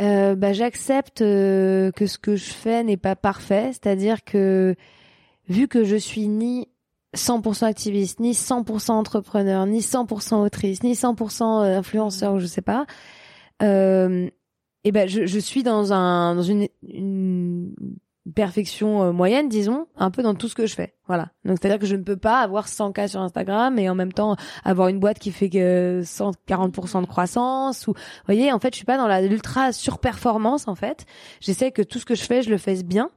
euh, bah, J'accepte euh, que ce que je fais n'est pas parfait, c'est-à-dire que vu que je suis ni 100% activiste, ni 100% entrepreneur, ni 100% autrice, ni 100% euh, influenceur, ou je sais pas, euh, et ben je, je suis dans un dans une, une perfection euh, moyenne, disons, un peu dans tout ce que je fais. Voilà. Donc c'est-à-dire que je ne peux pas avoir 100 cas sur Instagram et en même temps avoir une boîte qui fait que 140% de croissance ou vous voyez, en fait, je suis pas dans la l'ultra surperformance en fait. J'essaie que tout ce que je fais, je le fasse bien.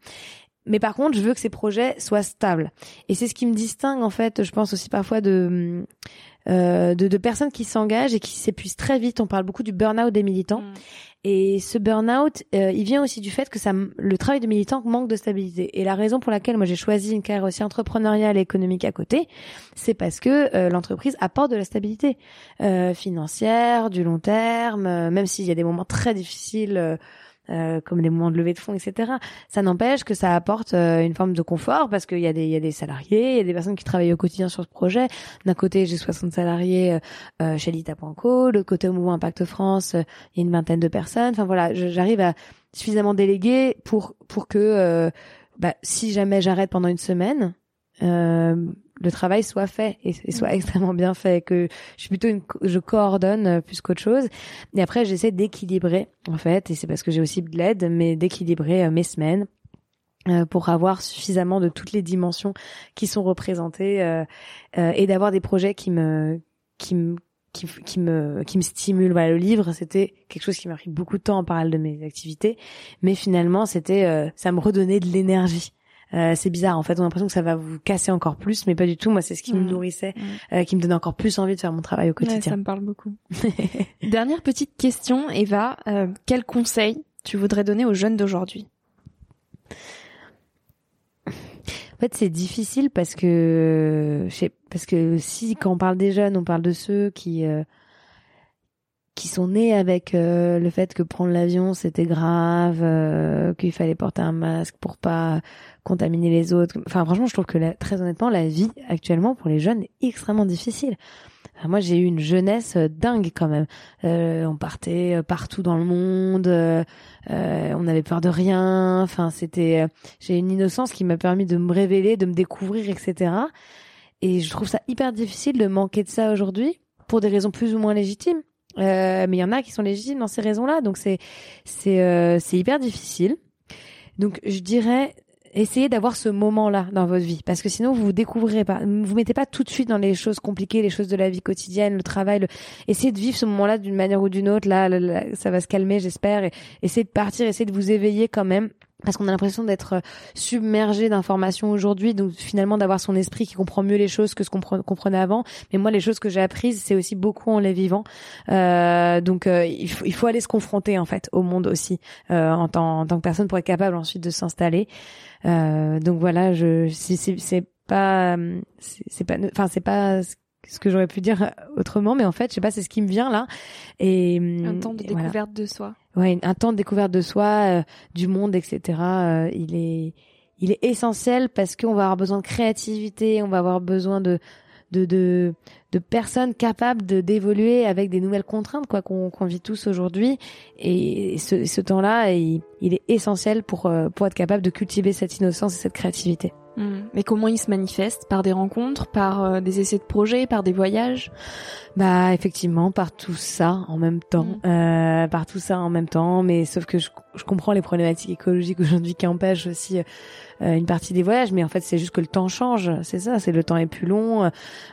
Mais par contre, je veux que ces projets soient stables. Et c'est ce qui me distingue en fait, je pense aussi parfois de euh, de, de, personnes qui s'engagent et qui s'épuisent très vite. On parle beaucoup du burn-out des militants. Mm. Et ce burn-out, euh, il vient aussi du fait que le travail de militant manque de stabilité. Et la raison pour laquelle moi j'ai choisi une carrière aussi entrepreneuriale et économique à côté, c'est parce que euh, l'entreprise apporte de la stabilité euh, financière, du long terme, même s'il y a des moments très difficiles euh, comme les moments de levée de fonds, etc. Ça n'empêche que ça apporte euh, une forme de confort parce qu'il y a des il y a des salariés, il y a des personnes qui travaillent au quotidien sur ce projet. D'un côté, j'ai 60 salariés euh, chez Lita.co, de l'autre côté au Mouvement Impact France, il y a une vingtaine de personnes. Enfin voilà, j'arrive à suffisamment déléguer pour pour que bah, si jamais j'arrête pendant une semaine, le travail soit fait et, soit mm. extrêmement bien fait que je suis plutôt une je coordonne euh, plus qu'autre chose. Et après j'essaie d'équilibrer en fait et c'est parce que j'ai aussi de l'aide mais d'équilibrer euh, mes semaines euh, pour avoir suffisamment de toutes les dimensions qui sont représentées euh, et d'avoir des projets qui me qui me qui, qui, me qui me stimule voilà le livre c'était quelque chose qui m'a pris beaucoup de temps en parallèle de mes activités mais finalement c'était ça me redonnait de l'énergie euh, c'est bizarre en fait on a l'impression que ça va vous casser encore plus mais pas du tout moi c'est ce qui me mmh. nourrissait mmh. euh, qui me donnait encore plus envie de faire mon travail au quotidien
ça me parle beaucoup [LAUGHS] dernière petite question Eva euh, quel conseil tu voudrais donner aux jeunes d'aujourd'hui?
En fait, c'est difficile parce que parce que si quand on parle des jeunes, on parle de ceux qui qui sont nés avec euh, le fait que prendre l'avion c'était grave, euh, qu'il fallait porter un masque pour pas contaminer les autres. Enfin franchement, je trouve que très honnêtement, la vie actuellement pour les jeunes est extrêmement difficile. moi, j'ai eu une jeunesse euh, dingue quand même. on partait partout dans le monde, on avait peur de rien. Enfin, c'était, j'ai une innocence qui m'a permis de me révéler, de me découvrir, etc. Et je trouve ça hyper difficile de manquer de ça aujourd'hui pour des raisons plus ou moins légitimes. Euh, mais il y en a qui sont légitimes dans ces raisons-là, donc c'est c'est euh, c'est hyper difficile. Donc je dirais essayez d'avoir ce moment-là dans votre vie. Parce que sinon vous vous découvrirez pas vous mettez pas tout de suite dans les choses compliquées les choses de la vie quotidienne le travail le... essayez de vivre ce moment-là d'une manière ou d'une autre. Là, ça va se calmer j'espère. Essayez de partir essayez de vous éveiller quand même parce qu'on a l'impression d'être euh, submergé d'informations aujourd'hui, donc finalement d'avoir son esprit qui comprend mieux les choses que ce qu'on comprenait avant. Mais moi, les choses que j'ai apprises, c'est aussi beaucoup en les vivant. Euh, donc euh, il, faut, il, faut, aller se confronter en fait au monde aussi euh, en, tant, en tant que personne pour être capable ensuite de s'installer. Euh, donc voilà, je c'est pas c'est pas enfin c'est pas ce que j'aurais pu dire autrement, mais en fait, je sais pas, c'est ce qui me vient là.
Et un temps de découverte de soi
ouais, un temps de découverte de soi, euh, du monde, etc. Euh, il est, il est essentiel parce qu'on va avoir besoin de créativité, on va avoir besoin de de de, de personnes capables de d'évoluer avec des nouvelles contraintes quoi qu'on vit tous aujourd'hui et ce, ce temps-là il, il, est essentiel pour euh, pour être capable de cultiver cette innocence et cette créativité.
Mais comment il se manifeste Par des rencontres, par euh, des essais de projets, par des voyages?
Bah effectivement, par tout ça en même temps, mm. euh, par tout ça en même temps. Mais sauf que je, je comprends les problématiques écologiques aujourd'hui qui empêchent aussi euh, une partie des voyages, mais en fait c'est juste que le temps change, c'est ça, c'est le temps est plus long.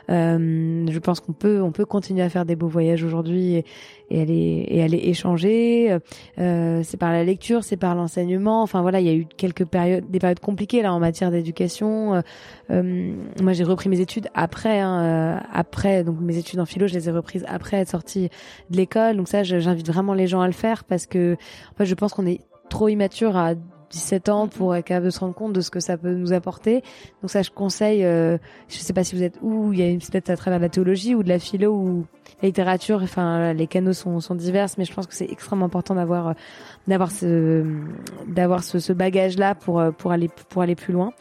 Euh, je pense qu'on peut on peut continuer à faire des beaux voyages aujourd'hui et, et, aller et aller échanger. Euh, c'est par la lecture, c'est par l'enseignement. Enfin voilà, il y a eu quelques périodes, des périodes compliquées là en matière d'éducation. Euh, moi j'ai repris mes études après, hein, après donc mes études en philo, je les ai reprises après être sortie de l'école. Donc ça, j'invite vraiment les gens à le faire parce que en fait je pense qu'on est trop immature à 17 ans pour être capable de se rendre compte de ce que ça peut nous apporter. Donc ça, je conseille, euh, je sais pas si vous êtes où, il y a une peut-être à travers la théologie ou de la philo ou la littérature, enfin les canaux sont, sont divers, mais je pense que c'est extrêmement important d'avoir d'avoir ce d'avoir ce, ce bagage là pour pour aller pour aller plus loin.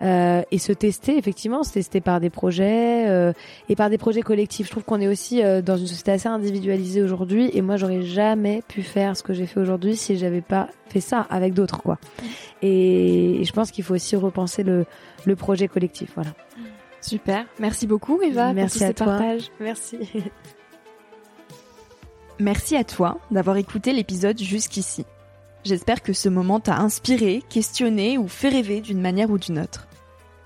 Euh, et se tester effectivement se tester par des projets euh, et par des projets collectifs. Je trouve qu'on est aussi euh, dans une société assez individualisée aujourd'hui et moi j'aurais jamais pu faire ce que j'ai fait aujourd'hui si j'avais pas fait ça avec d'autres quoi. Et, je pense qu'il faut aussi repenser le le projet collectif voilà.
Super. Merci beaucoup Eva
merci
pour
à toi.
partage.
merci [LAUGHS]
Merci à toi d'avoir écouté l'épisode jusqu'ici. J'espère que ce moment t'a inspiré, questionné ou fait rêver d'une manière ou d'une autre.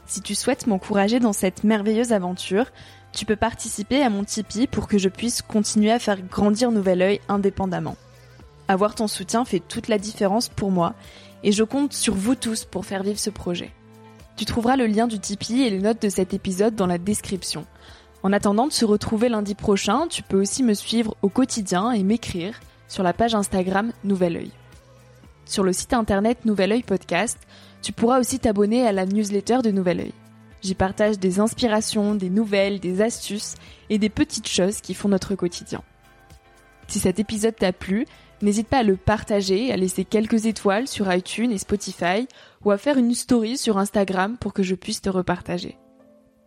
Si tu souhaites m'encourager dans cette merveilleuse aventure, tu peux participer à mon Tipeee pour que je puisse continuer à faire grandir Nouvel Oeil indépendamment. Avoir ton soutien fait toute la différence pour moi et je compte sur vous tous pour faire vivre ce projet. Tu trouveras le lien du Tipeee et les notes de cet épisode dans la description. En attendant de se retrouver lundi prochain, tu peux aussi me suivre au quotidien et m'écrire sur la page Instagram Nouvel Oeil. Sur le site internet Nouvel Oeil Podcast, tu pourras aussi t'abonner à la newsletter de Nouvel Oeil. J'y partage des inspirations, des nouvelles, des astuces et des petites choses qui font notre quotidien. Si cet épisode t'a plu, n'hésite pas à le partager, à laisser quelques étoiles sur iTunes et Spotify ou à faire une story sur Instagram pour que je puisse te repartager.